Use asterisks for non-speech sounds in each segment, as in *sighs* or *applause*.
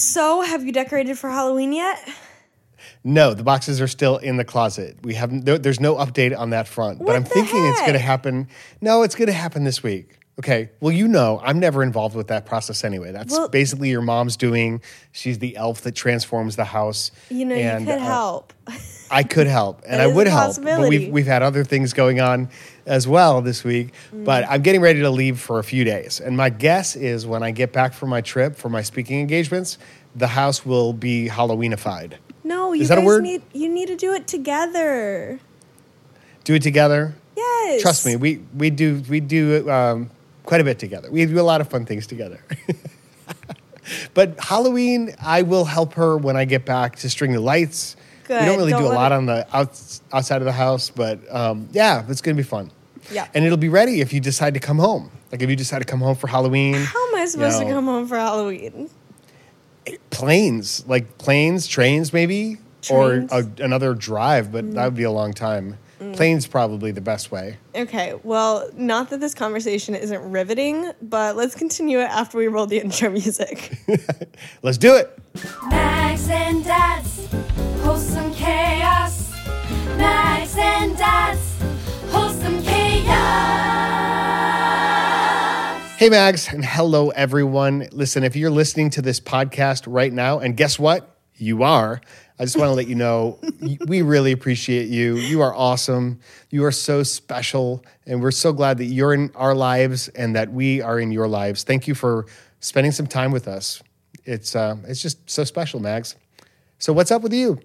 So, have you decorated for Halloween yet? No, the boxes are still in the closet. We have there- there's no update on that front, but I'm thinking it's going to happen. No, it's going to happen this week. Okay. Well, you know, I'm never involved with that process anyway. That's Well- basically your mom's doing. She's the elf that transforms the house. You know, And, you could uh, help. *laughs* I could help, and That I would help. But we've we've had other things going on as well this week. Mm. But I'm getting ready to leave for a few days, and my guess is when I get back from my trip for my speaking engagements, the house will be Halloweenified. No, you Is that a guys word? need you need to do it together. Do it together. Yes. Trust me, we we do we do um, quite a bit together. We do a lot of fun things together. *laughs* but Halloween, I will help her when I get back to string the lights. We don't really Don't do a lot it- on the outs, outside of the house, but um, yeah, it's going to be fun. Yeah. and it'll be ready if you decide to come home. Like if you decide to come home for Halloween. How am I supposed know, to come home for Halloween? Planes, like planes, trains, maybe, or Trains. Mm. a, another drive, but that would be a long time. Planes probably the best way. Okay, well, not that this conversation isn't riveting, but let's continue it after we roll the intro *laughs* music. *laughs* Let's do it. Mags and Dad's wholesome chaos. Mags and Dad's wholesome chaos. Hey, Mags, and hello, everyone. Listen, if you're listening to this podcast right now, and guess what? You are. I just want to let you know *laughs* we really appreciate you. You are awesome. You are so special. And we're so glad that you're in our lives and that we are in your lives. Thank you for spending some time with us. It's, uh, it's just so special, Mags. So, what's up with you?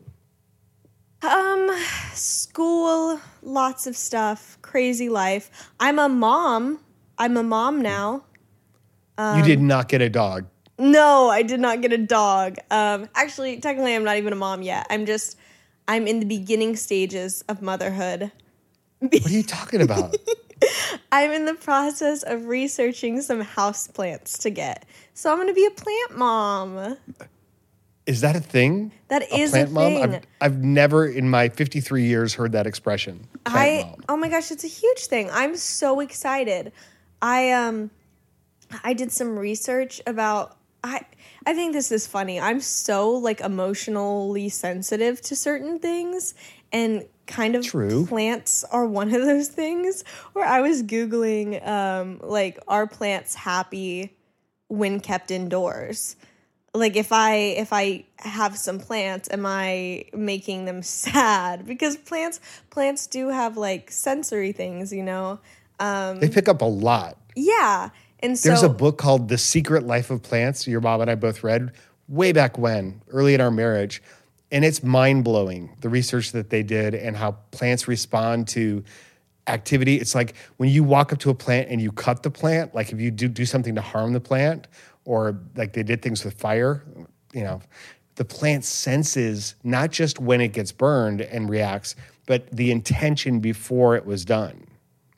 Um, school, lots of stuff, crazy life. I'm a mom. I'm a mom now. you did not get a dog. No, I did not get a dog. Um, actually, technically, I'm not even a mom yet. I'm just, I'm in the beginning stages of motherhood. What are you talking about? *laughs* I'm in the process of researching some house plants to get. So I'm going to be a plant mom. Is that a thing? That a is plant a mom? thing. I've, I've never in my 53 years heard that expression. Plant I mom. oh my gosh, it's a huge thing. I'm so excited. I um I did some research about I I think this is funny. I'm so like emotionally sensitive to certain things and kind of True. plants are one of those things where I was googling um like are plants happy when kept indoors? Like if i if i have some plants am i making them sad because plants plants do have like sensory things you know um They pick up a lot. yeah and so There's a book called The Secret Life of Plants. Your mom and I both read way back when, early in our marriage. And it's mind blowing, the research that they did and how plants respond to activity. It's like when you walk up to a plant and you cut the plant, like if you do, do something to harm the plant, or like they did things with fire, you know, the plant senses not just when it gets burned and reacts, but the intention before it was done.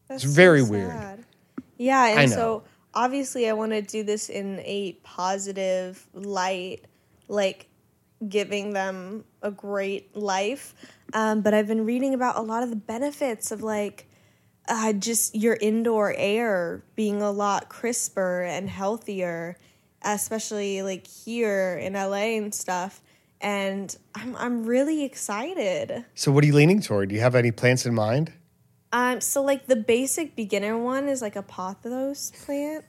That's it's very so weird. yeah and so obviously i want to do this in a positive light like giving them a great life um, but i've been reading about a lot of the benefits of like uh, just your indoor air being a lot crisper and healthier, especially like here in LA and stuff. And I'm I'm really excited. So, what are you leaning toward? Do you have any plants in mind? Um, so like the basic beginner one is like a pothos plant.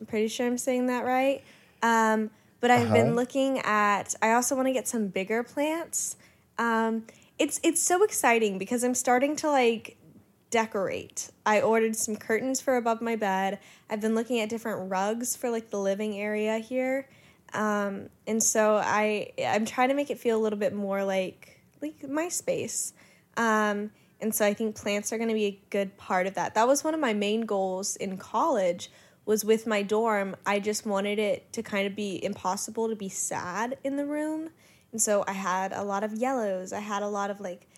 I'm pretty sure I'm saying that right. Um, but I've been Uh-huh. looking at. I also want to get some bigger plants. Um, it's it's so exciting because I'm starting to like decorate. I ordered some curtains for above my bed. I've been looking at different rugs for like the living area here. Um, and so I I'm trying to make it feel a little bit more like like my space. Um, and so I think plants are going to be a good part of that. That was one of my main goals in college was with my dorm, I just wanted it to kind of be impossible to be sad in the room. And so I had a lot of yellows. I had a lot of like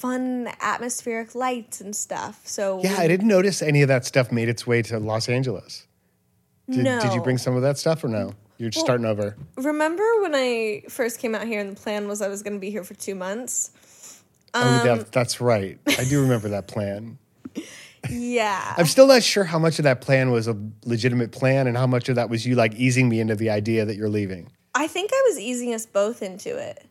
fun atmospheric lights and stuff. So Yeah, I didn't notice any of that stuff made its way to Los Angeles. Did, did you bring some of that stuff or no? You're just starting over. remember when I first came out here and the plan was I was going to be here for 2 months? oh, Um, that, that's right. I do remember that plan. *laughs* Yeah. I'm still not sure how much of that plan was a legitimate plan and how much of that was you like easing me into the idea that you're leaving. I think I was easing us both into it.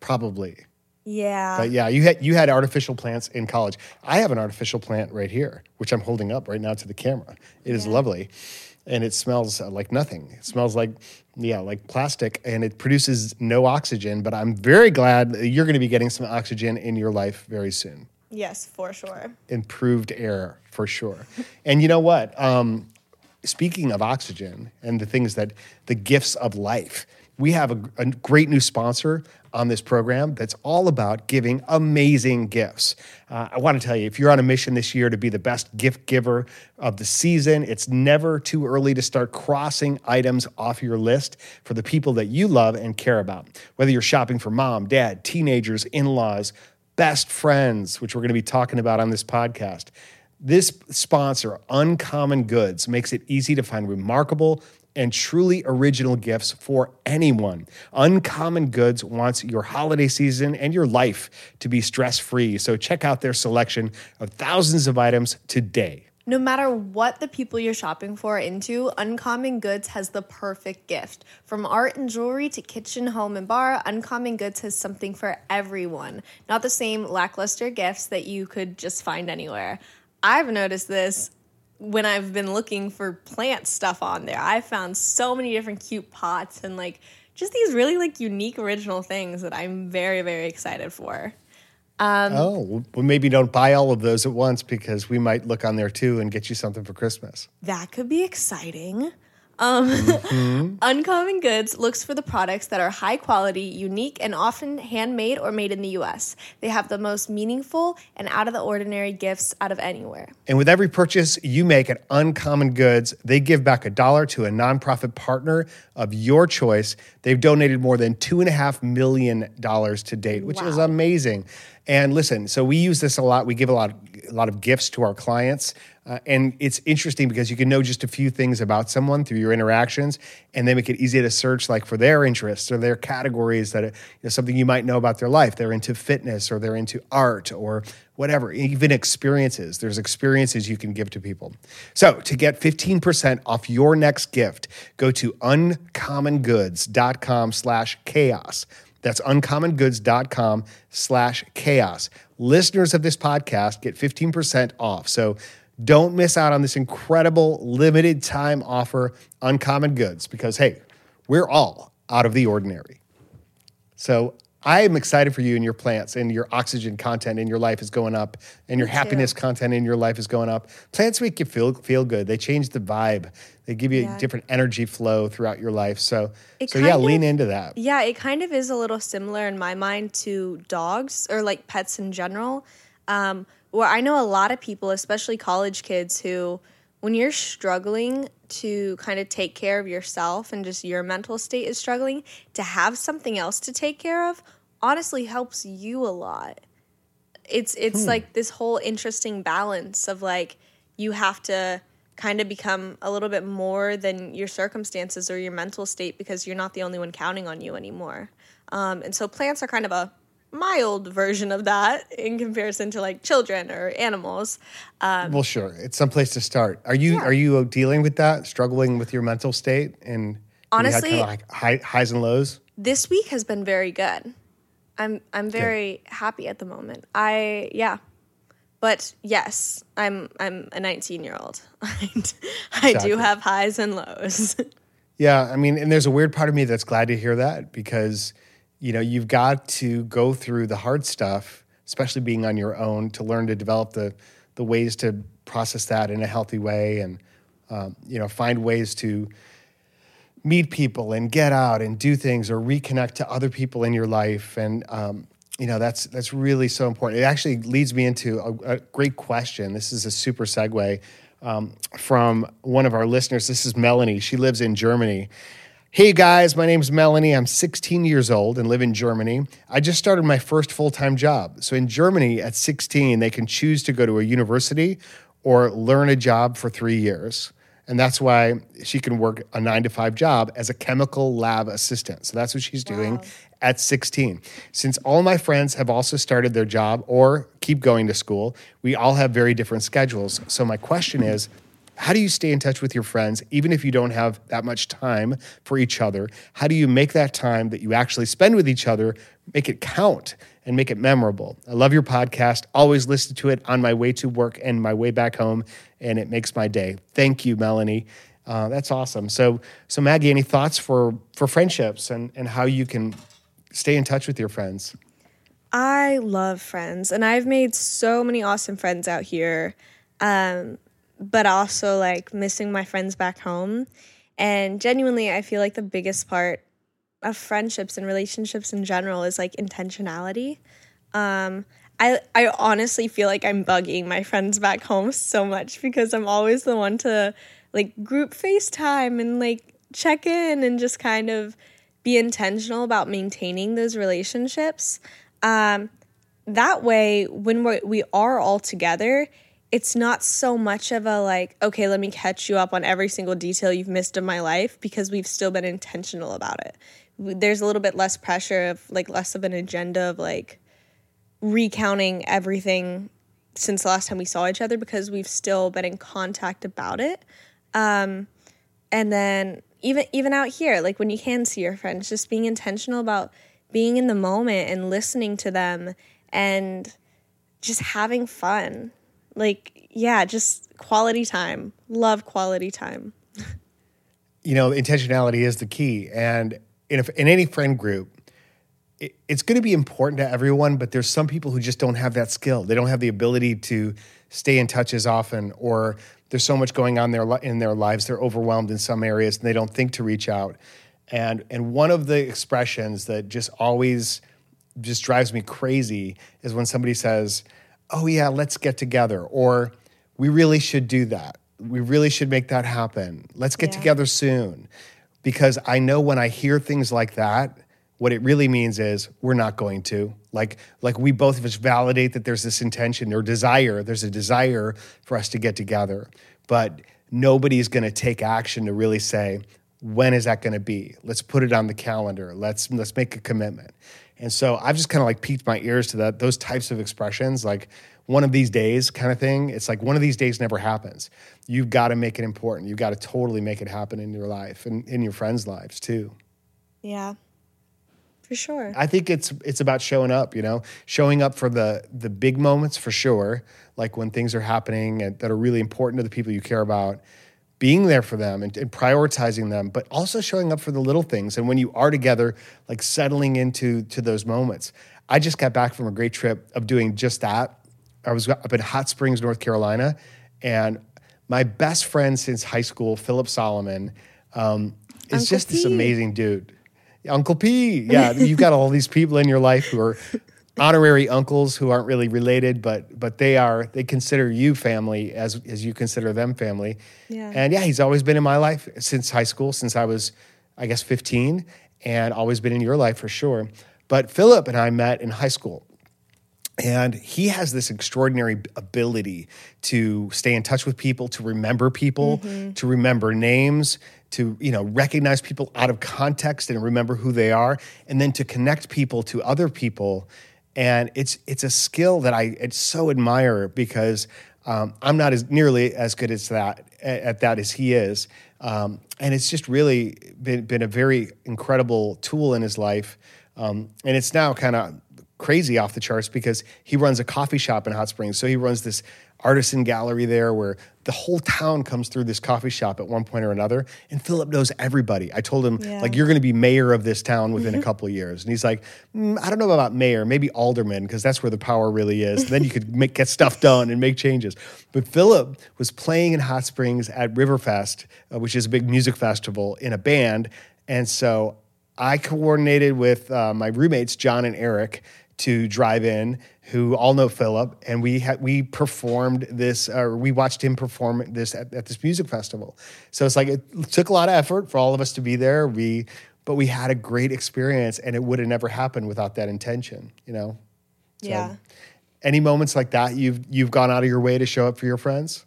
Probably. Yeah. But yeah, you had you had artificial plants in college. I have an artificial plant right here, which I'm holding up right now to the camera. It is lovely, and it smells uh, like nothing. It smells like yeah, like plastic, and it produces no oxygen. But I'm very glad you're going to be getting some oxygen in your life very soon. yes, for sure. Improved air for sure. *laughs* and you know what? Um, speaking of oxygen and the things that the gifts of life, we have a, a great new sponsor on this program that's all about giving amazing gifts. Uh, I want to tell you, if you're on a mission this year to be the best gift giver of the season, it's never too early to start crossing items off your list for the people that you love and care about. Whether you're shopping for mom, dad, teenagers, in laws, best friends, which we're going to be talking about on this podcast. This sponsor, Uncommon Goods, makes it easy to find remarkable and truly original gifts for anyone. Uncommon Goods wants your holiday season and your life to be stress free. So check out their selection of thousands of items today. No matter what the people you're shopping for into, Uncommon Goods has the perfect gift. From art and jewelry to kitchen, home, and bar, Uncommon Goods has something for everyone. Not the same lackluster gifts that you could just find anywhere. I've noticed this when I've been looking for plant stuff on there. I found so many different cute pots and like just these really like unique original things that I'm very very excited for. Um, oh, well, maybe don't buy all of those at once because we might look on there too and get you something for Christmas. That could be exciting. Um, *laughs* Uncommon Goods looks for the products that are high quality, unique, and often handmade or made in the US. They have the most meaningful and out of the ordinary gifts out of anywhere. And with every purchase you make at Uncommon Goods, they give back a dollar to a nonprofit partner of your choice. They've donated more than two and a half million dollars to date, which is amazing. And listen, so we use this a lot. We give a lot, a lot of gifts to our clients, uh, and it's interesting because you can know just a few things about someone through your interactions, and they make it easy to search like for their interests or their categories that you know, something you might know about their life. They're into fitness or they're into art or whatever, even experiences. There's experiences you can give to people. So to get 15% off your next gift, go to uncommongoods.com slash chaos. That's uncommongoods.com slash chaos. Listeners of this podcast get 15% off. So don't miss out on this incredible limited time offer, Uncommon Goods, because hey, we're all out of the ordinary. So I am excited for you and your plants and your oxygen content in your life is going up and your too. happiness content in your life is going up. Plants make you feel feel good. They change the vibe. They give you Yeah. a different energy flow throughout your life. So It so yeah, kind lean into that. Yeah, it kind of is a little similar in my mind to dogs or like pets in general. Um, where I know a lot of people, especially college kids, who, when you're struggling to kind of take care of yourself and just your mental state is struggling, to have something else to take care of honestly helps you a lot. It's it's like this whole interesting balance of like you have to kind of become a little bit more than your circumstances or your mental state because you're not the only one counting on you anymore. Um, and so plants are kind of a mild version of that in comparison to like children or animals. Um, well, sure. It's some place to start. Are you are you uh, dealing with that, struggling with your mental state and have you had Honestly- kinda like high, highs and lows? This week has been very good. I'm I'm very happy at the moment. I yeah. But yes, I'm I'm a 19 year old. *laughs* I do have highs and lows. *laughs* Yeah, I mean, and there's a weird part of me that's glad to hear that because, you know, you've got to go through the hard stuff, especially being on your own, to learn to develop the the ways to process that in a healthy way, and um, you know, find ways to meet people and get out and do things or reconnect to other people in your life, and um, you know, that's that's really so important. It actually leads me into a, a great question. This is a super segue. um, from one of our listeners. This is Melanie. She lives in Germany. Hey guys, my name's Melanie. I'm 16 years old and live in Germany. I just started my first full time job. So in Germany, at 16, they can choose to go to a university or learn a job for three years. And that's why she can work a nine to five job as a chemical lab assistant. So that's what she's doing at 16. Since all my friends have also started their job or keep going to school, we all have very different schedules. So my question is, how do you stay in touch with your friends even if you don't have that much time for each other? How do you make that time that you actually spend with each other make it count and make it memorable? I love your podcast. Always listen to it on my way to work and my way back home, and it makes my day. Thank you, Melanie. Uh, that's awesome. So, so Maggie, any thoughts for for friendships and and how you can stay in touch with your friends? I love friends, and I've made so many awesome friends out here. Um, but also like missing my friends back home. And genuinely, I feel like the biggest part of friendships and relationships in general is like intentionality. Um, I I honestly feel like I'm bugging my friends back home so much because I'm always the one to like group FaceTime and like check in and just kind of be intentional about maintaining those relationships. Um, that way, when we're, we are all together, it's not so much of a like, okay, let me catch you up on every single detail you've missed of my life because we've still been intentional about it. There's a little bit less pressure of like less of an agenda of like recounting everything since the last time we saw each other because we've still been in contact about it. Um, and then even even out here, like when you can see your friends, just being intentional about being in the moment and listening to them and just having fun like yeah just quality time. Love quality time. You know intentionality is the key. And in, a, in any friend group it, it's going to be important to everyone but there's some people who just don't have that skill. They don't have the ability to stay in touch as often or there's so much going on in their lives they're overwhelmed in some areas and they don't think to reach out. And and one of the expressions that just always just drives me crazy is when somebody says oh, yeah, let's get together, or we really should do that. We really should make that happen. Let's get Yeah. together soon. Because I know when I hear things like that, what it really means is we're not going to. Like, like we both of us validate that there's this intention or desire, there's a desire for us to get together. But nobody's going to take action to really say, when is that going to be? Let's put it on the calendar. Let's let's make a commitment. And so I've just kind of like peaked my ears to that those types of expressions, like one of these days kind of thing. It's like one of these days never happens. You've got to make it important. You've got to totally make it happen in your life and in your friends' lives too. yeah for sure I think it's it's about showing up, you know, showing up for the the big moments for sure, like when things are happening and that are really important to the people you care about, being there for them and, and prioritizing them, but also showing up for the little things. And when you are together, like settling into to those moments. I just got back from a great trip of doing just that. I was up in Hot Springs, North Carolina, and my best friend since high school, Philip Solomon, um, is Uncle just this amazing dude. Uncle P. Yeah, *laughs* you've got all these people in your life who are honorary uncles who aren't really related, but but they are they consider you family as as you consider them family. Yeah. And yeah, he's always been in my life since high school, since I was, I guess, 15, and always been in your life for sure. But Philip and I met in high school. And he has this extraordinary ability to stay in touch with people, to remember people, mm-hmm. to remember names, to you know recognize people out of context and remember who they are, and then to connect people to other people. And it's it's a skill that I so admire because um, I'm not as nearly as good as that at that as he is. Um, and it's just really been, been a very incredible tool in his life. Um, and it's now kind of crazy off the charts because he runs a coffee shop in Hot Springs. So he runs this artisan gallery there where the whole town comes through this coffee shop at one point or another. And Philip knows everybody. I told him, Yeah. like, you're going to be mayor of this town within a *laughs* couple of years. And he's like, "Mm, I don't know about mayor, maybe alderman, because that's where the power really is. then you could make, get stuff done and make changes. But Philip was playing in Hot Springs at Riverfest, uh, which is a big music festival, in a band. And so I coordinated with uh, my roommates, John and Eric, to drive in who all know Philip, and we had we performed this, or we watched him perform this at, at this music festival. So it's like it took a lot of effort for all of us to be there. We, but we had a great experience, and it would have never happened without that intention. You know. So, yeah. Any moments like that you've you've gone out of your way to show up for your friends?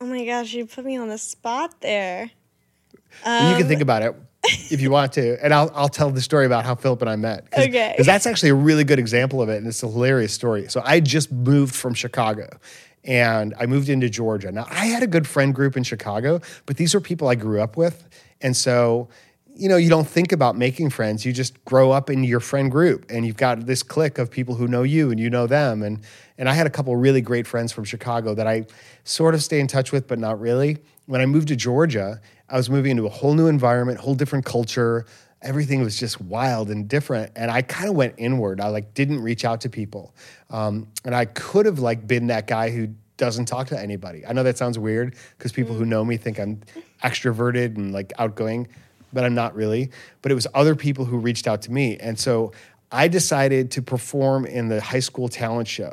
Oh my gosh, you put me on the spot there. you Um, can think about it if you want to, and I'll I'll tell the story about how Philip and I met. Cause, Okay. 'cause that's actually a really good example of it, and it's a hilarious story. So I just moved from Chicago, and I moved into Georgia. Now I had a good friend group in Chicago, but these are people I grew up with, and so. You know, you don't think about making friends. You just grow up in your friend group, and you've got this clique of people who know you, and you know them. And and I had a couple really great friends from Chicago that I sort of stay in touch with, but not really. When I moved to Georgia, I was moving into a whole new environment, whole different culture. Everything was just wild and different, and I kind of went inward. I like didn't reach out to people, um, and I could have like been that guy who doesn't talk to anybody. I know that sounds weird because people who know me think I'm extroverted and like outgoing, but I'm not really. But it was other people who reached out to me, and so I decided to perform in the high school talent show.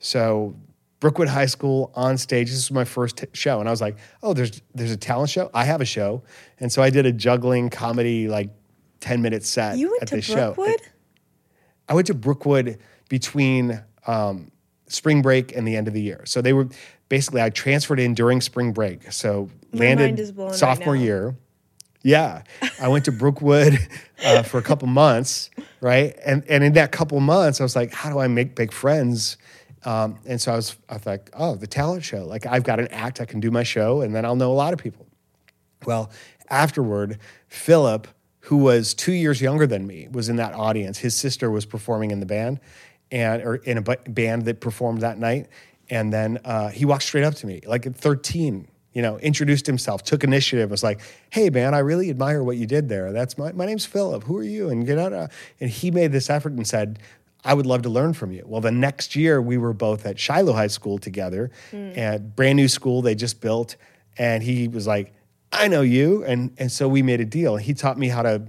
So Brookwood High School on stage. This was my first t- show, and I was like, "Oh, there's there's a talent show. I have a show." And so I did a juggling comedy like ten minute set You went at to this show. Brookwood? I went to Brookwood between um, spring break and the end of the year. So they were basically I transferred in during spring break. So landed blown right sophomore year. Yeah, I went to Brookwood uh, for a couple months, right? And and in that couple months, I was like, how do I make big friends? Um, and so I was, I was like, oh, the talent show. Like I've got an act, I can do my show, and then I'll know a lot of people. Well, afterward, Philip, who was two years younger than me, was in that audience. His sister was performing in the band, and or in a band that performed that night. And then uh, he walked straight up to me, like at 13, you know, introduced himself, took initiative, was like, "Hey, man, I really admire what you did there. That's my my name's Philip. Who are you?" And get out. And he made this effort and said. I would love to learn from you. Well, the next year we were both at Shiloh High School together, and brand new school they just built. And he was like, I know you. And, and so we made a deal. He taught me how to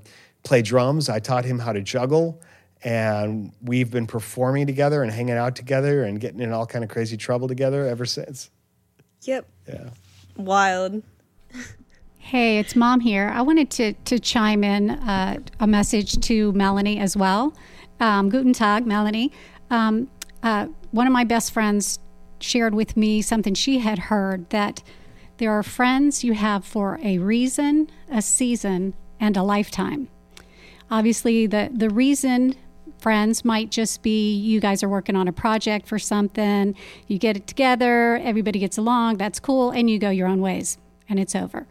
play drums. I taught him how to juggle. And we've been performing together and hanging out together and getting in all kind of crazy trouble together ever since. Yep. Yeah. Wild. Hey, it's mom here. I wanted to to chime in uh, a message to Melanie as well. Um, Guten Tag, Melanie. Um, uh, one of my best friends shared with me something she had heard that there are friends you have for a reason, a season, and a lifetime. Obviously, the the reason friends might just be you guys are working on a project for something, you get it together, everybody gets along, that's cool, and you go your own ways, and it's over.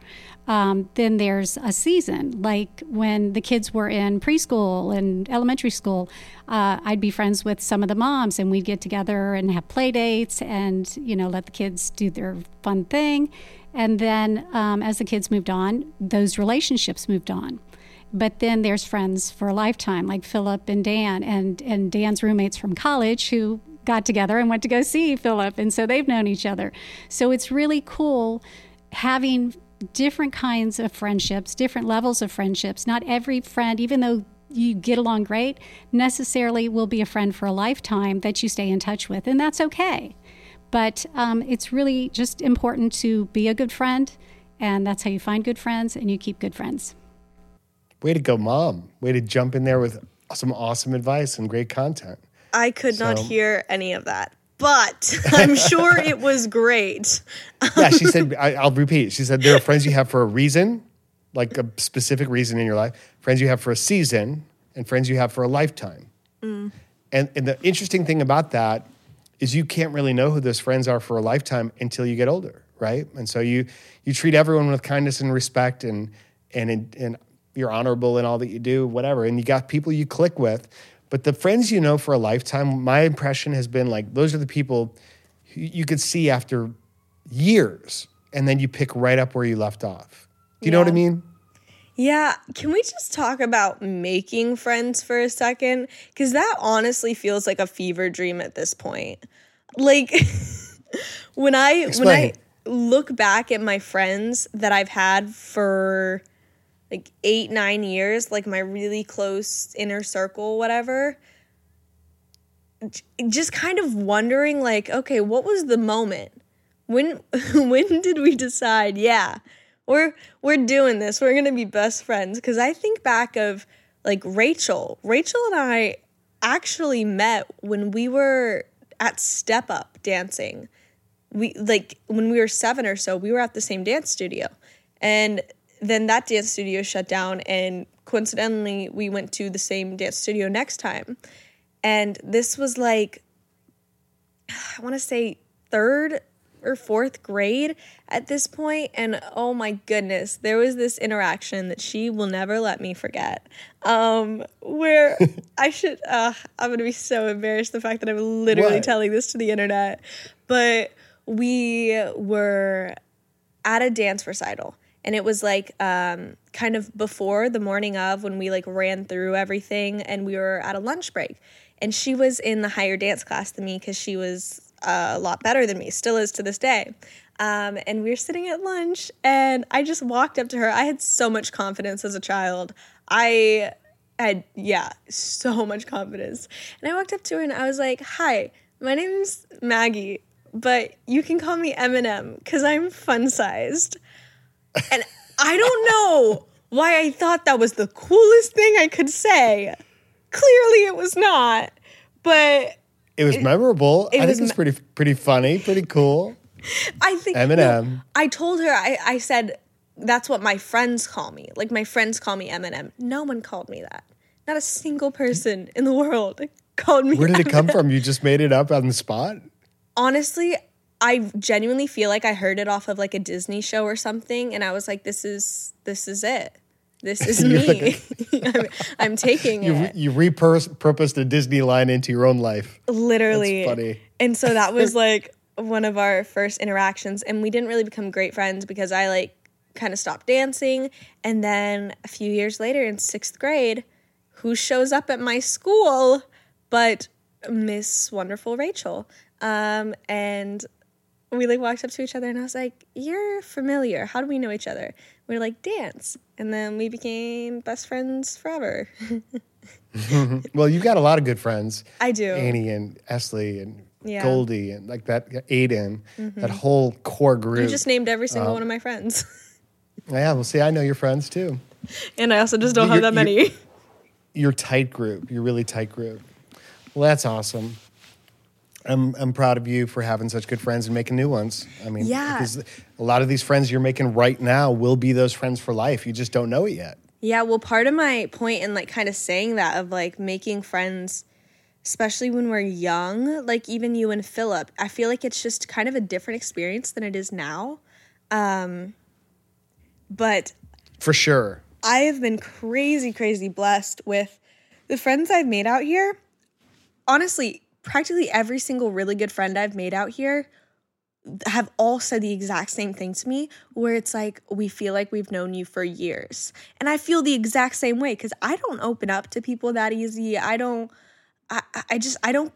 Um, then there's a season, like when the kids were in preschool and elementary school. Uh, I'd be friends with some of the moms, and we'd get together and have play dates, and you know, let the kids do their fun thing. And then, um, as the kids moved on, those relationships moved on. But then there's friends for a lifetime, like Philip and Dan, and and Dan's roommates from college who got together and went to go see Philip, and so they've known each other. So it's really cool having different kinds of friendships, different levels of friendships. Not every friend, even though you get along great, necessarily will be a friend for a lifetime that you stay in touch with, and that's okay. But um, it's really just important to be a good friend, and that's how you find good friends and you keep good friends. Way to go, mom. Way to jump in there with some awesome advice and great content. I could not hear any of that, but *laughs* I'm sure it was great. Yeah, she said, *laughs* I, I'll repeat. She said, there are friends you have for a reason, like a specific reason in your life, friends you have for a season, and friends you have for a lifetime. Mm. And, and the interesting thing about that is you can't really know who those friends are for a lifetime until you get older, right? And so you you treat everyone with kindness and respect, and and and you're honorable in all that you do, whatever. And you got people you click with, but the friends you know for a lifetime, my impression has been like those are the people you could see after years, and then you pick right up where you left off. Do you know what I mean? Yeah, can we just talk about making friends for a second? Because that honestly feels like a fever dream at this point. Like *laughs* when I when I look back at my friends that I've had for like eight nine years, like my really close inner circle, whatever. just kind of wondering like, okay, what was the moment? When *laughs* when did we decide, yeah, we're we're doing this. We're to be best friends cuz I think back of like Rachel. Rachel and I actually met when we were at Step Up dancing. We like when we were 7 or so, we were at the same dance studio. And then that dance studio shut down and coincidentally we went to the same dance studio next time. And this was like I want to say third or fourth grade at this point and oh my goodness there was this interaction that she will never let me forget um where *laughs* i should uh i'm gonna be so embarrassed the fact that i'm literally What? telling this to the internet but we were at a dance recital and it was like um, kind of before the morning of when we like ran through everything and we were at a lunch break. And she was in the higher dance class than me because she was uh, a lot better than me still is to this day. Um, and we were sitting at lunch and i just walked up to her. I had so much confidence as a child. I had yeah so much confidence. And i walked up to her and i was like hi my name's maggie but you can call me M&M because i'm fun sized and I don't know why I thought that was the coolest thing I could say. Clearly, it was not. But It was memorable. it I was think it's me- pretty pretty funny, pretty cool. I think M&M. I told her I, I said that's what my friends call me. Like my friends call me M&M. No one called me that. Not a single person in the world called me. Where did it come from? You just made it up on the spot? honestly, I genuinely feel like I heard it off of like a Disney show or something, and I was like, "This is this is it. This is *laughs* me. *laughs* I'm, I'm taking You, it." you repurposed a Disney line into your own life. Literally, That's funny. And so that was *laughs* like one of our first interactions, and we didn't really become great friends because I like kind of stopped dancing, and then a few years later in sixth grade, who shows up at my school but Miss Wonderful Rachel, um, and we like walked up to each other and I was like, You're familiar. How do we know each other? We are like, Dance. And then we became best friends forever. *laughs* Well, you've got a lot of good friends. I do. Annie and Esley and Yeah. Mm-hmm. Goldie and like that Aiden, that whole core group. You just named every Um, single one of my friends. *laughs* yeah, well, see, I know your friends too. and I also just don't You're- have that many. Your tight group, your really tight group. Well, that's awesome. I'm I'm proud of you for having such good friends and making new ones. I mean, Yeah. because a lot of these friends you're making right now will be those friends for life. You just don't know it yet. Yeah, well, part of my point in like kind of saying that of like making friends, especially when we're young, like even you and Philip, I feel like it's just kind of a different experience than it is now. Um, but For sure. I have been crazy, crazy blessed with the friends I've made out here. Honestly, practically every single really good friend I've made out here have all said the exact same thing to me where it's like we feel like we've known you for years. And I feel the exact same way cuz I don't open up to people that easy. I don't I- I just I don't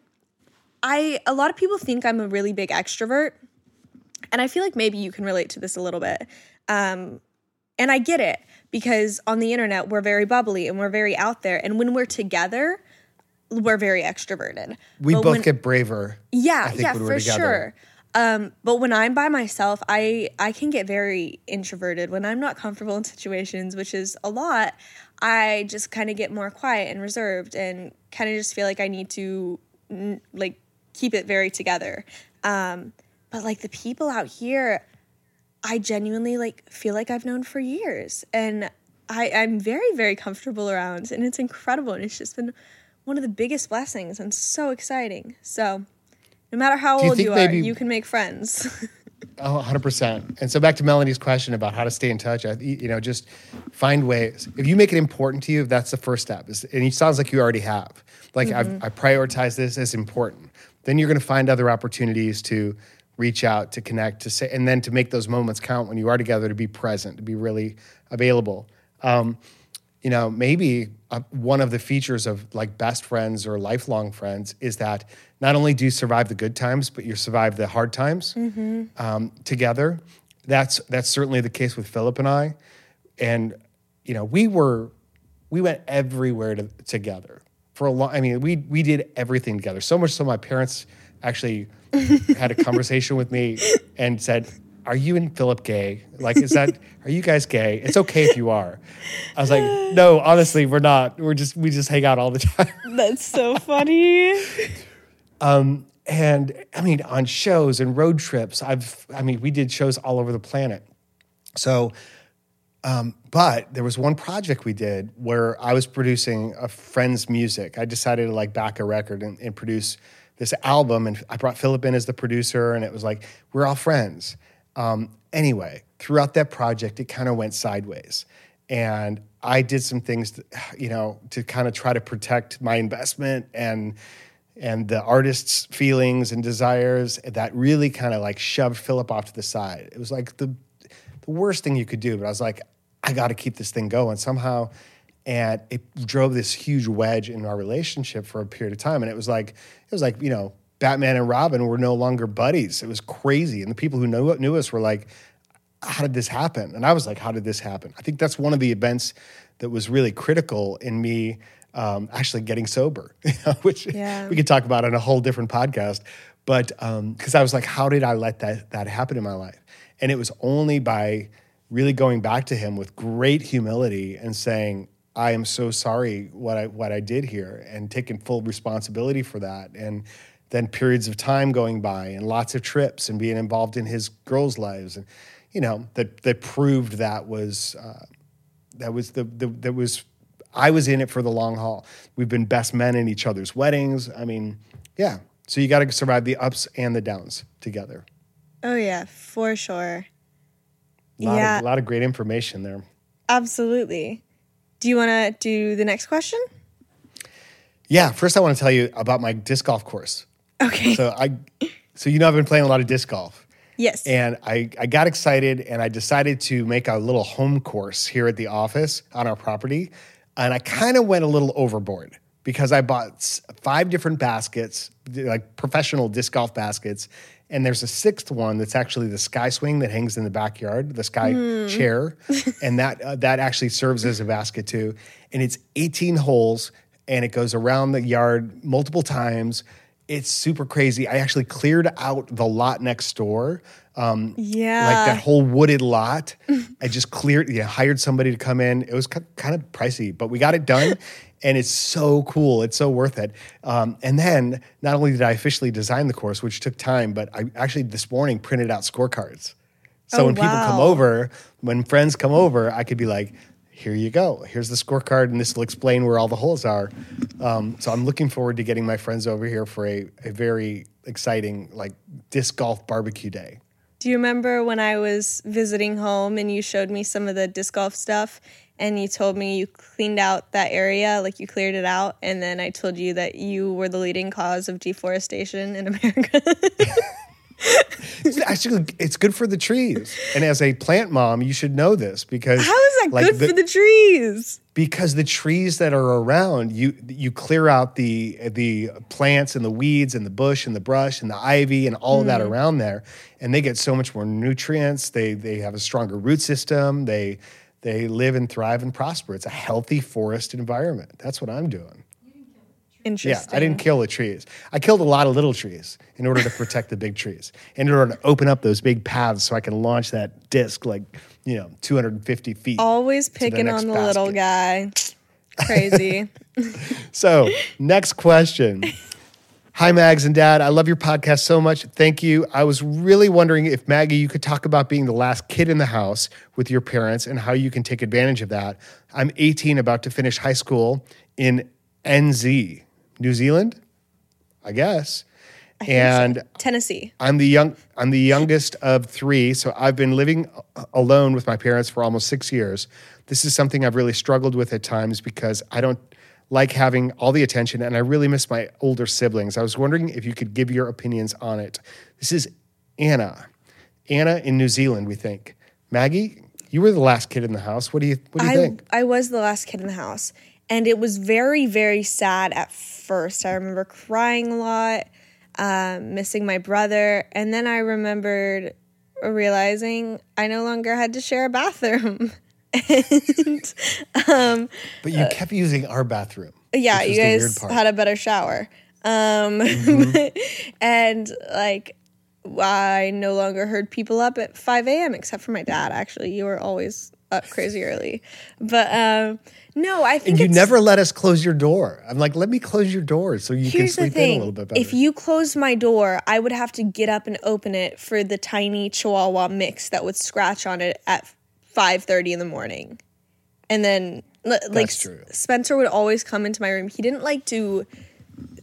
I a lot of people think I'm a really big extrovert. And I feel like maybe you can relate to this a little bit. Um and I get it because on the internet we're very bubbly and we're very out there and when we're together we're very extroverted. We But both when- get braver. yeah, I think, yeah, when for sure. Um, but when I'm by myself, I I can get very introverted when I'm not comfortable in situations, which is a lot. I just kind of get more quiet and reserved, and kind of just feel like I need to like keep it very together. Um, but like the people out here, I genuinely like feel like I've known for years, and I I'm very very comfortable around, and it's incredible, and it's just been one of the biggest blessings and so exciting. So, no matter how you old you are, maybe- you can make friends. *laughs* Oh, 100%. And so back to Melanie's question about how to stay in touch, you know, just find ways. If you make it important to you, that's the first step. And it sounds like you already have. Like I've, I prioritize this as important. Then you're going to find other opportunities to reach out, to connect, to say, and then to make those moments count when you are together, to be present, to be really available. Um, you know, maybe uh, one of the features of like best friends or lifelong friends is that not only do you survive the good times, but you survive the hard times um, together. That's that's certainly the case with Philip and I, and you know, we were we went everywhere to, together. for a long. I mean, we we did everything together. So much so, my parents actually *laughs* had a conversation with me and said, "Are you and Philip gay? Like, is that *laughs* are you guys gay? It's okay if you are." I was like, "No, *sighs* honestly, we're not. We're just we just hang out all the time." That's so *laughs* funny. and I mean, on shows and road trips, I've, I mean, we did shows all over the planet. So, um, but there was one project we did where I was producing a friend's music. I decided to like back a record and, and produce this album, and I brought Philip in as the producer, and it was like we're all friends. Um, anyway, throughout that project, it kind of went sideways, and I did some things, to, you know, to kind of try to protect my investment and and the artist's feelings and desires that really kind of like shoved Philip off to the side. It was like the the worst thing you could do, but I was like, I got to keep this thing going somehow. And it drove this huge wedge in our relationship for a period of time. And it was like, it was like, you know, Batman and Robin were no longer buddies. It was crazy. And the people who knew, knew us were like, how did this happen? And I was like, how did this happen? I think that's one of the events that was really critical in me um, actually getting sober, *laughs* which Yeah. we could talk about on a whole different podcast. But because I was like, how did I let that that happen in my life? And it was only by really going back to him with great humility and saying, I am so sorry what I what I did here and taking full responsibility for that. And then periods of time going by and lots of trips and being involved in his girls' lives and you know that that proved that was uh, that was the, the that was I was in it for the long haul. We've been best men in each other's weddings. I mean, yeah. So you got to survive the ups and the downs together. Oh yeah, for sure. A lot, Yeah. of, a lot of great information there. Absolutely. Do you want to do the next question? Yeah. First, I want to tell you about my disc golf course. Okay. So I, so you know, I've been playing a lot of disc golf. yes. And I, I got excited and I decided to make a little home course here at the office on our property. And I kind of went a little overboard because I bought five different baskets, like professional disc golf baskets. And there's a sixth one that's actually the sky swing that hangs in the backyard, the sky chair. *laughs* and that, uh, that actually serves as a basket too. And it's 18 holes and it goes around the yard multiple times. It's super crazy. I actually cleared out the lot next door. Um, Yeah. Like that whole wooded lot. I just cleared, yeah, hired somebody to come in. It was kind of pricey, but we got it done. And it's so cool. It's so worth it. Um, and then not only did I officially design the course, which took time, but I actually this morning printed out scorecards. So Oh, when people come over, when friends come over, I could be like, here you go. Here's the scorecard, and this will explain where all the holes are. Um, so I'm looking forward to getting my friends over here for a, a very exciting like disc golf barbecue day. Do you remember when I was visiting home and you showed me some of the disc golf stuff and you told me you cleaned out that area, like you cleared it out, and then I told you that you were the leading cause of deforestation in America? *laughs* *laughs* It's actually, it's good for the trees. And as a plant mom, you should know this because How is that like, good for the trees? because the trees that are around you you clear out the the plants and the weeds and the bush and the brush and the ivy and all of that mm. around there. And they get so much more nutrients. They they have a stronger root system. They they live and thrive and prosper. It's a healthy forest environment. That's what i'm doing yeah Interesting. i didn't kill the trees i killed a lot of little trees in order to protect the big trees in order to open up those big paths so i can launch that disc like you know 250 feet Always picking next on the little guy. *laughs* Crazy. *laughs* So, next question. Hi, Mags and Dad. I love your podcast so much. Thank you. I was really wondering if Maggie, you could talk about being the last kid in the house with your parents and how you can take advantage of that. I'm 18, about to finish high school in NZ, New Zealand, I guess. and Tennessee. I'm the young I'm the youngest of three, so I've been living alone with my parents for almost six years. This is something I've really struggled with at times because I don't like having all the attention and I really miss my older siblings. I was wondering if you could give your opinions on it. This is Anna. Anna in New Zealand, we think. Maggie, you were the last kid in the house. What do you what do you I, think? I was the last kid in the house. And it was very, very sad at first. I remember crying a lot, um, missing my brother. And then I remembered realizing I no longer had to share a bathroom. *laughs* and um, But you kept using our bathroom. yeah, you was the weird guys had a better shower. Um, *laughs* and like, I no longer heard people up at 5 a.m. except for my dad. Actually, you were always up crazy early. But um, no, I think And you never let us close your door. I'm like, let me close your door so you can sleep in a little bit better. if you closed my door, I would have to get up and open it for the tiny Chihuahua mix that would scratch on it at 5:30 in the morning, and then like. Spencer would always come into my room. He didn't like to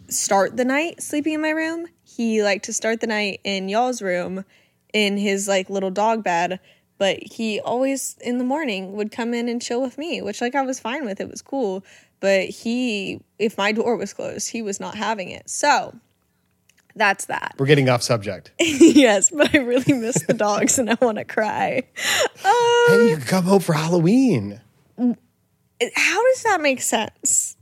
start the night sleeping in my room. He liked to start the night in y'all's room in his like little dog bed. But he always in the morning would come in and chill with me, which like I was fine with. It was cool. But he, if my door was closed, he was not having it. So that's that. We're getting off subject. *laughs* yes, but I really miss the dogs and I want to cry. hey, you can come home for Halloween. How does that make sense?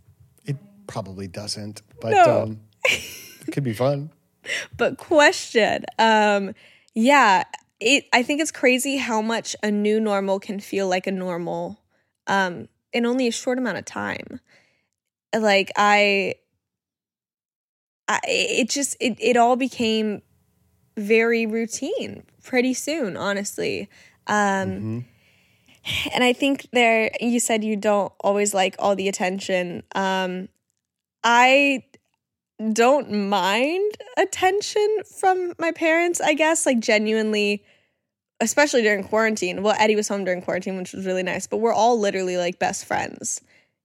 It probably doesn't, but No. um, it could be fun. *laughs* but question um yeah it i think it's crazy how much a new normal can feel like a normal um in only a short amount of time. Like i i it just it, it all became very routine pretty soon honestly. Um and i think there you said you don't always like all the attention. Um i don't mind attention from my parents, I guess, like genuinely, especially during quarantine. Well, Eddie was home during quarantine, which was really nice, but we're all literally like best friends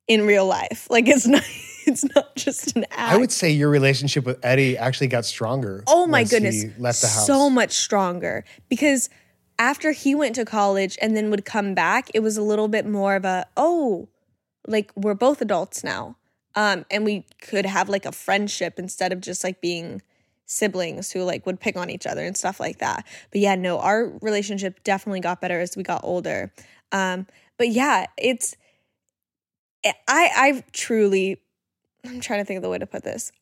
in real life. *laughs* Like it's not it's not just an act. I would say your relationship with Eddie actually got stronger. Oh my goodness. he left the house. So much stronger because after he went to college and then would come back, it was a little bit more of a, oh, like we're both adults now. Um, and we could have like a friendship instead of just like being siblings who like would pick on each other and stuff like that. But yeah, no, our relationship definitely got better as we got older. Um, but yeah, it's I I truly I'm trying to think of the way to put this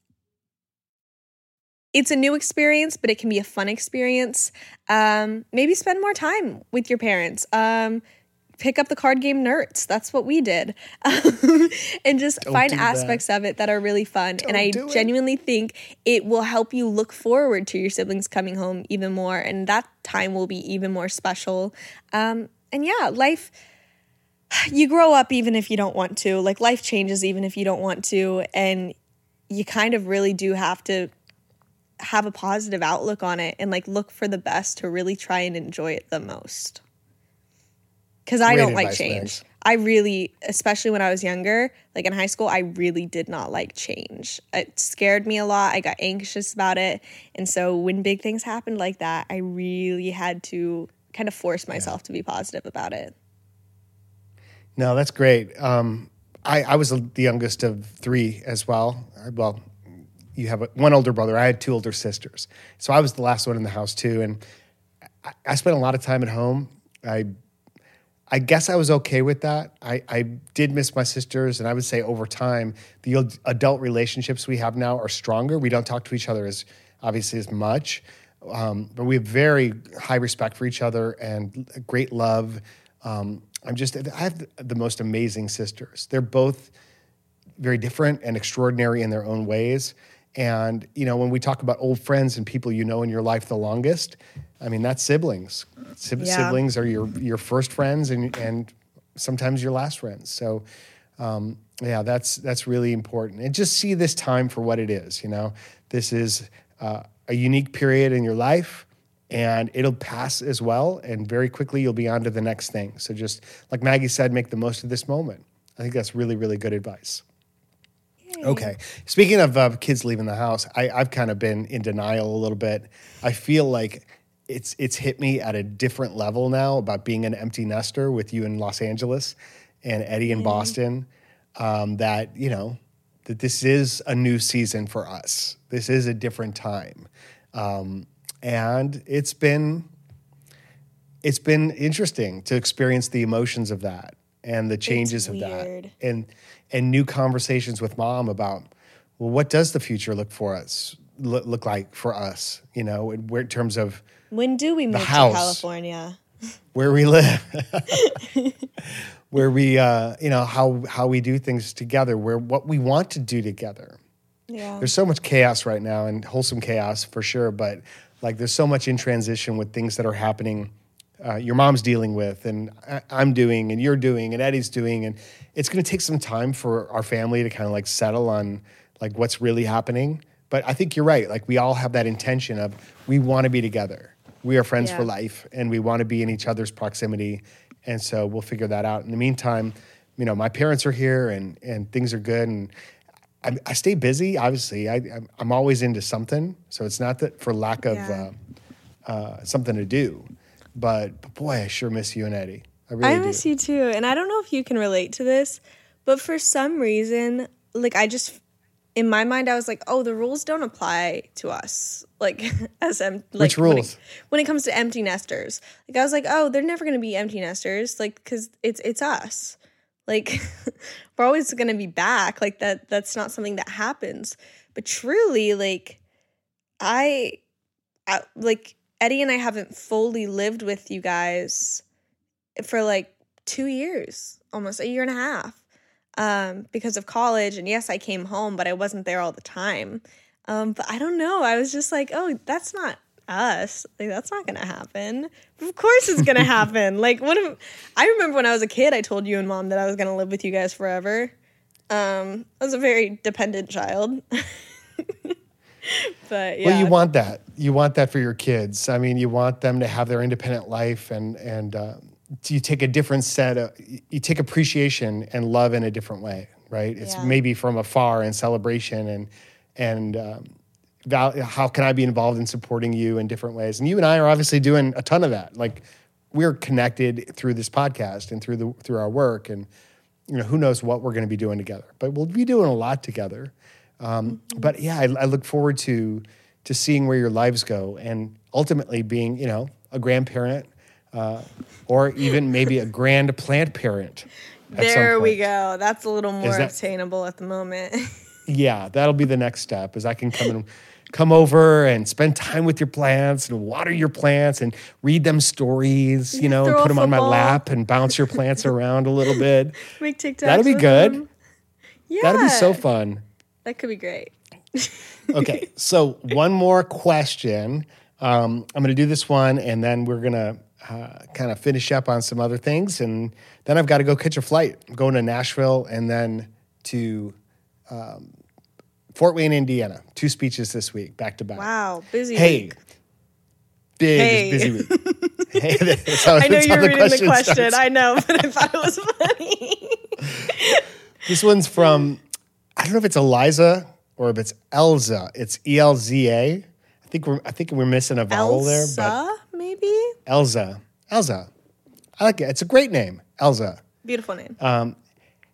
it's a new experience, but it can be a fun experience. Um, maybe spend more time with your parents. Um, pick up the card game Nertz. That's what we did. *laughs* and just find do that. aspects of it that are really fun. and I genuinely think it will help you look forward to your siblings coming home even more. And that time will be even more special. Um, and yeah, life *sighs* you grow up even if you don't want to. Like life changes even if you don't want to. And you kind of really do have to have a positive outlook on it and like look for the best to really try and enjoy it the most. Cause I don't like change. I really, especially when I was younger, like in high school, I really did not like change. It scared me a lot. I got anxious about it. And so when big things happened like that, I really had to kind of force myself to be positive about it. No, that's great. Um, I, I was the youngest of three as well. Well, you have a, one older brother. I had two older sisters, so I was the last one in the house too. And I, I spent a lot of time at home. I I guess I was okay with that. I, I did miss my sisters, and I would say over time, the adult relationships we have now are stronger. We don't talk to each other as obviously as much, um, but we have very high respect for each other and great love. Um, I'm just I have the most amazing sisters. They're both very different and extraordinary in their own ways. And you know, when we talk about old friends and people you know in your life the longest, I mean that's siblings. Sib- Yeah. Siblings are your your first friends and and sometimes your last friends. So um, yeah, that's that's really important. And just see this time for what it is. You know, this is uh, a unique period in your life. And it'll pass as well, and very quickly you'll be on to the next thing. So, just like Maggie said, make the most of this moment. I think that's really, really good advice. Okay. Speaking of uh, kids leaving the house, I, I've kind of been in denial a little bit. I feel like it's it's hit me at a different level now about being an empty nester with you in Los Angeles and Eddie in Boston. Um, that you know that this is a new season for us. This is a different time, um, and it's been it's been interesting to experience the emotions of that and the changes of that and and new conversations with mom about well what does the future look for us look, look like for us you know in, in terms of When do we move to. California? where we live, *laughs* where we, uh, you know, how how we do things together, where what we want to do together. Yeah. There's so much chaos right now, and wholesome chaos for sure. But like, there's so much in transition with things that are happening. Uh, your mom's dealing with, and I- I'm doing, and you're doing, and Eddie's doing, and it's going to take some time for our family to kind of like settle on like what's really happening. But I think you're right. Like we all have that intention of we want to be together. We are friends for life, and we want to be in each other's proximity, and so we'll figure that out. In the meantime, you know, my parents are here, and and things are good, and I, I stay busy. Obviously, I, I'm, I'm always into something, so it's not that for lack of Yeah. uh, uh, something to do. But, but boy, I sure miss you and Eddie. I really I do. miss you too. And I don't know if you can relate to this, but for some reason, like I just in my mind I was like, "Oh, the rules don't apply to us." Like *laughs* as em- like Which when it- rules? When it, comes to empty nesters. Like I was like, "Oh, they're never going to be empty nesters like cuz it's it's us." Like *laughs* we're always going to be back. Like that that's not something that happens. But truly like I, I like Eddie and I haven't fully lived with you guys for like two years, almost a year and a half, um, because of college. And yes, I came home, but I wasn't there all the time. Um, but I don't know. I was just like, oh, that's not us. Like that's not gonna happen. Of course it's gonna *laughs* happen. Like what if I remember when I was a kid, I told you and mom that I was gonna live with you guys forever. Um, I was a very dependent child. *laughs* *laughs* but yeah. Well, you want that. You want that for your kids. I mean, you want them to have their independent life, and and uh, you take a different set of you take appreciation and love in a different way, right? It's Yeah. maybe from afar and celebration and and um, val- how can I be involved in supporting you in different ways? And you and I are obviously doing a ton of that. Like we're connected through this podcast and through the through our work, and you know who knows what we're going to be doing together. But we'll be doing a lot together. Um, but yeah, I, I look forward to to seeing where your lives go, and ultimately being, you know, a grandparent, uh, or even maybe a grand plant parent. There we go. That's a little more that- obtainable at the moment. *laughs* Yeah, that'll be the next step. Is I can come and come over and spend time with your plants and water your plants and read them stories. You know, and Throw put them on my lap and bounce your plants around a little bit. *laughs* Make TikToks. That'll be good. them. Yeah, That'll be so fun. That could be great. *laughs* okay, so one more question. Um, I'm going to do this one, and then we're going to uh, kind of finish up on some other things, and then I've got to go catch a flight. I'm going to Nashville, and then to um, Fort Wayne, Indiana. Two speeches this week, back to back. Wow, busy. Week. Hey, week. big Hey. busy week. *laughs* hey, that's how, I know you're reading the question. starts. I know, but I thought it was funny. *laughs* This one's from I don't know if it's Eliza or if it's Elza. It's E L Z A. I think we're I think we're missing a vowel there, but maybe. Elza. Elza. I like it. It's a great name. Elza. Beautiful name. Uh,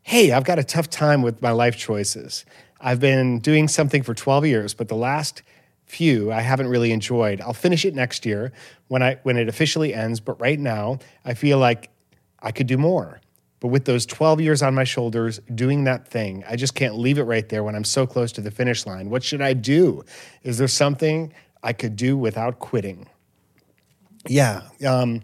Hey, I've got a tough time with my life choices. I've been doing something for 12 years, but the last few I haven't really enjoyed. I'll finish it next year when I when it officially ends, but right now I feel like I could do more. But with those 12 years on my shoulders doing that thing, I just can't leave it right there when I'm so close to the finish line. What should I do? Is there something I could do without quitting? Yeah. Um,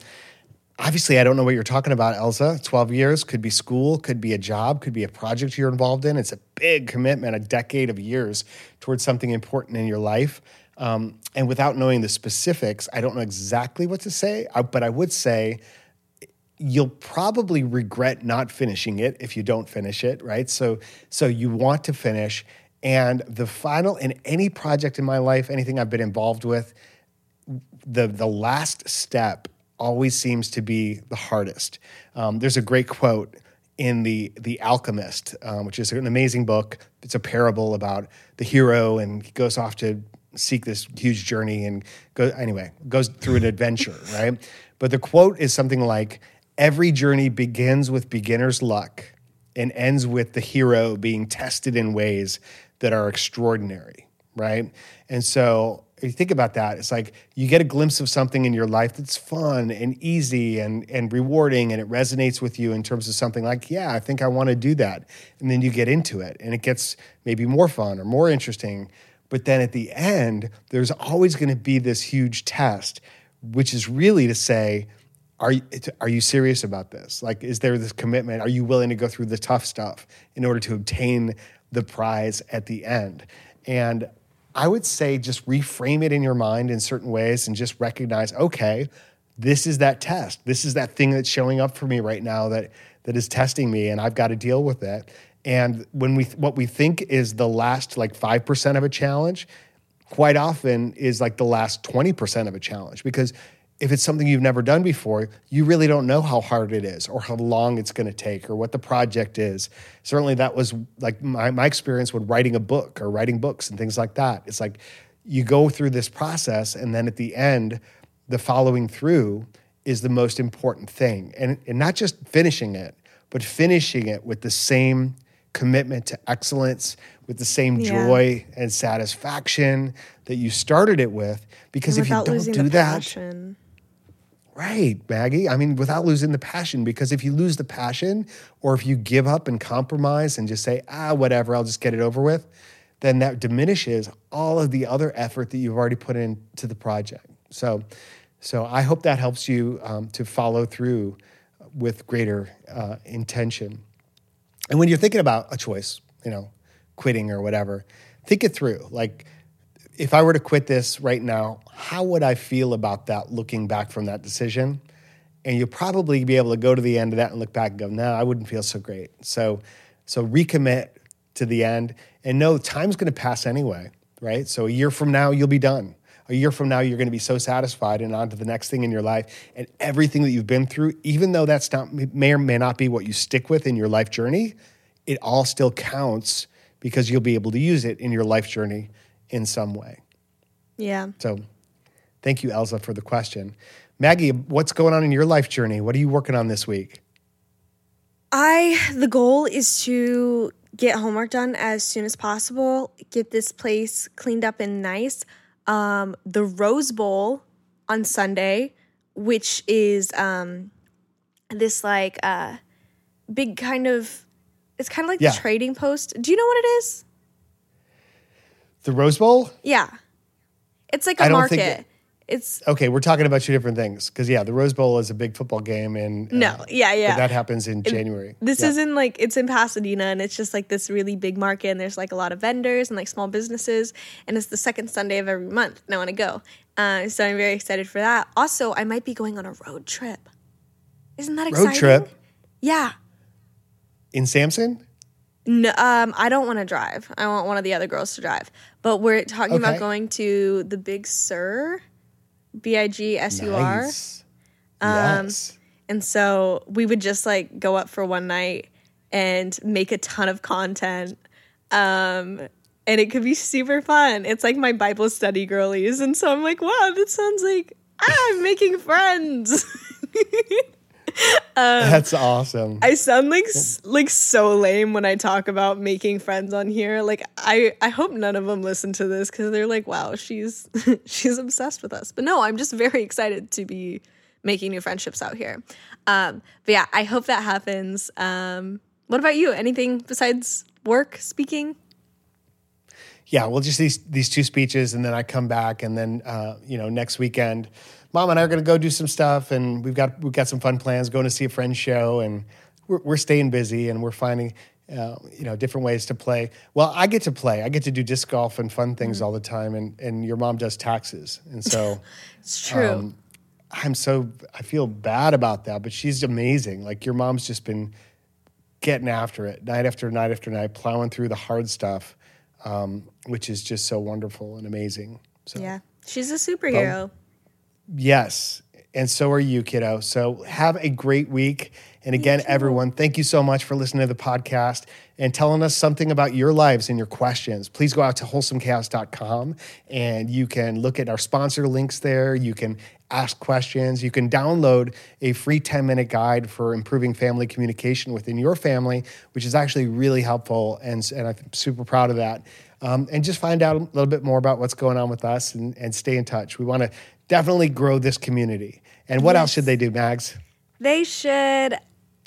obviously, I don't know what you're talking about, Elza. 12 years could be school, could be a job, could be a project you're involved in. It's a big commitment, a decade of years towards something important in your life. Um, and without knowing the specifics, I don't know exactly what to say, but I would say you'll probably regret not finishing it if you don't finish it, right? So so you want to finish and the final in any project in my life, anything I've been involved with, the the last step always seems to be the hardest. Um, there's a great quote in the the Alchemist, um, which is an amazing book. It's a parable about the hero, and he goes off to seek this huge journey and go anyway goes through an adventure, *laughs* right? But the quote is something like, "Every journey begins with beginner's luck." and ends with the hero being tested in ways that are extraordinary, right? And so if you think about that, it's like you get a glimpse of something in your life that's fun and easy and, and rewarding, and it resonates with you in terms of something like, yeah, I think I want to do that. And then you get into it, and it gets maybe more fun or more interesting. But then at the end, there's always going to be this huge test, which is really to say, are you, are you serious about this? Like, is there this commitment? Are you willing to go through the tough stuff in order to obtain the prize at the end? And I would say just reframe it in your mind in certain ways and just recognize, okay, this is that test. This is that thing that's showing up for me right now that that is testing me, and I've got to deal with it. And when we what we think is the last like five percent of a challenge, quite often is like the last twenty percent of a challenge because if it's something you've never done before, you really don't know how hard it is or how long it's going to take or what the project is. Certainly, that was like my, my experience with writing a book or writing books and things like that. It's like you go through this process, and then at the end, the following through is the most important thing. And, and not just finishing it, but finishing it with the same commitment to excellence, with the same Yeah. joy and satisfaction that you started it with. Because And if you don't do that, passion. Right, Maggie. I mean, without losing the passion, because if you lose the passion or if you give up and compromise and just say, ah, whatever, I'll just get it over with, then that diminishes all of the other effort that you've already put into the project. So, so I hope that helps you um, to follow through with greater uh, intention. And when you're thinking about a choice, you know, quitting or whatever, think it through. Like, if I were to quit this right now, how would I feel about that looking back from that decision? And you'll probably be able to go to the end of that and look back and go, no, I wouldn't feel so great. So, so recommit to the end and know time's going to pass anyway, right? So a year from now, you'll be done. A year from now, you're going to be so satisfied and on to the next thing in your life. And everything that you've been through, even though that's not may or may not be what you stick with in your life journey, it all still counts because you'll be able to use it in your life journey in some way. Yeah. So thank you, Elza, for the question. Maggie, what's going on in your life journey? What are you working on this week? I the goal is to get homework done as soon as possible, get this place cleaned up and nice. Um, the Rose Bowl on Sunday, which is um, this like uh, big kind of it's kind of like Yeah. the trading post. Do you know what it is? The Rose Bowl? Yeah. It's like a market. it- it's Okay, we're talking about two different things. Because, yeah, the Rose Bowl is a big football game. And uh, No, yeah, yeah. But that happens in January. This Yeah. isn't like it's in Pasadena and it's just like this really big market and there's like a lot of vendors and like small businesses and it's the second Sunday of every month and I want to go. Uh, so I'm very excited for that. Also, I might be going on a road trip. Isn't that exciting? road trip Yeah. in Samson? No, um, I don't want to drive. I want one of the other girls to drive. But we're talking about going to the Big Sur, B I G S U R. Nice. Um, yes. And so we would just like go up for one night and make a ton of content. Um, and it could be super fun. It's like my Bible study girlies. And so I'm like, wow, that sounds like I'm making friends. *laughs* *laughs* That's awesome. I sound like like so lame when I talk about making friends on here. Like I I hope none of them listen to this cuz they're like, "Wow, she's *laughs* she's obsessed with us." But no, I'm just very excited to be making new friendships out here. Um but yeah, I hope that happens. Um what about you? Anything besides work, speaking? yeah, well, just these these two speeches, and then I come back, and then uh, you know next weekend, Mom and I are going to go do some stuff, and we've got we've got some fun plans, going to see a friend's show, and we're we're staying busy, and we're finding uh, you know different ways to play. Well, I get to play, I get to do disc golf and fun things all the time, and and your mom does taxes, and so. *laughs* It's true. Um, I'm so I feel bad about that, but she's amazing. Like your mom's just been getting after it night after night after night, plowing through the hard stuff, um, which is just so wonderful and amazing. So yeah. She's a superhero. Yes, and so are you, kiddo. So have a great week. And again, everyone, thank you so much for listening to the podcast and telling us something about your lives and your questions. Please go out to wholesomechaos.com and you can look at our sponsor links there. You can ask questions. You can download a free 10 minute guide for improving family communication within your family, which is actually really helpful. And, and I'm super proud of that. Um, and just find out a little bit more about what's going on with us and, and stay in touch. We want to definitely grow this community. And what else should they do, Mags? They should.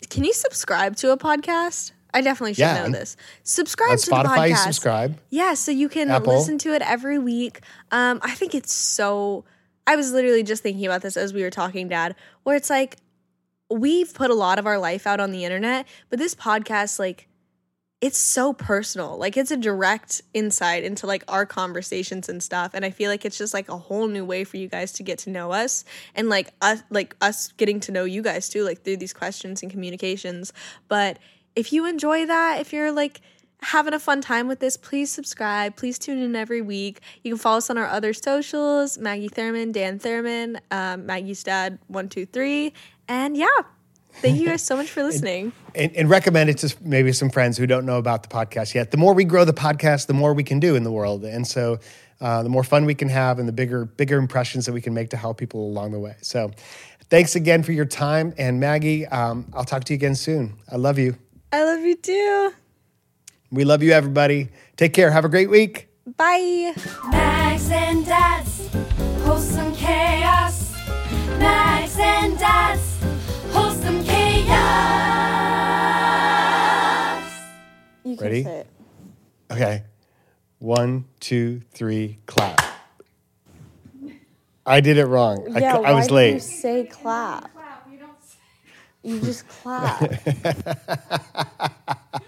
Can you subscribe to a podcast? I definitely should Yeah, know this. Subscribe On to the Spotify, you podcast. subscribe. Yeah, so you can Apple. listen to it every week. Um, I think it's so. I was literally just thinking about this as we were talking, Dad, where it's like we've put a lot of our life out on the internet, but this podcast, like, it's so personal. Like it's a direct insight into like our conversations and stuff. And I feel like it's just like a whole new way for you guys to get to know us and like us like us getting to know you guys too, like through these questions and communications. But if you enjoy that, if you're like having a fun time with this, please subscribe. Please tune in every week. You can follow us on our other socials Maggie Thurman, Dan Thurman, um, Maggie's dad, one, two, three. And yeah, thank you guys so much for *laughs* listening. and, and recommend it to maybe some friends who don't know about the podcast yet. The more we grow the podcast, the more we can do in the world, and so uh, the more fun we can have, and the bigger bigger impressions that we can make to help people along the way. So, thanks again for your time, and Maggie, um, I'll talk to you again soon. I love you. I love you too. We love you, everybody. Take care. Have a great week. Bye. Mags and Dad's wholesome chaos. Mags and Dad's can Ready? say it. Okay. One, two, three, clap. I did it wrong. I, Yeah, I why was do You late. say clap. You don't. You just clap. *laughs*